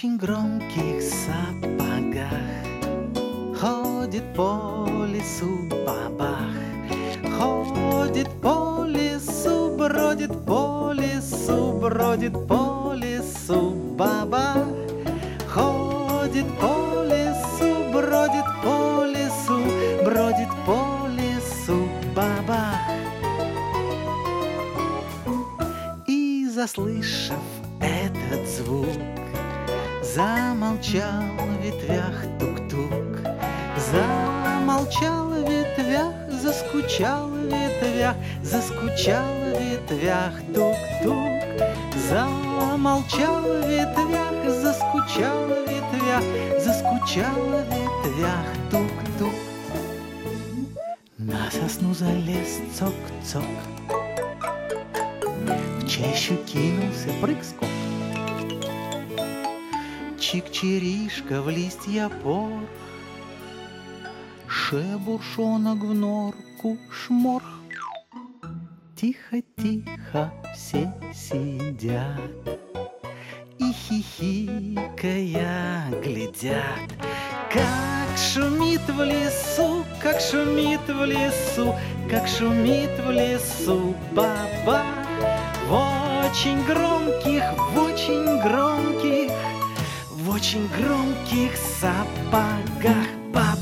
очень громких сапогах Ходит по лесу бабах Ходит по лесу, бродит по лесу Бродит по лесу бабах Ходит по лесу, бродит по лесу Бродит по лесу бабах. И заслышав этот звук Замолчал в ветвях тук-тук Замолчал в ветвях, заскучал в ветвях Заскучал в ветвях тук-тук Замолчал в ветвях, заскучал в ветвях Заскучал в ветвях тук-тук. На сосну залез цок-цок В чащу кинулся прыг-скок Чик-чиришка в листья пор. Шебуршонок в норку шморх Тихо-тихо все сидят И хихикая глядят. Как шумит в лесу, как шумит в лесу Как шумит в лесу баба. В очень громких, очень громких сапогах. Баба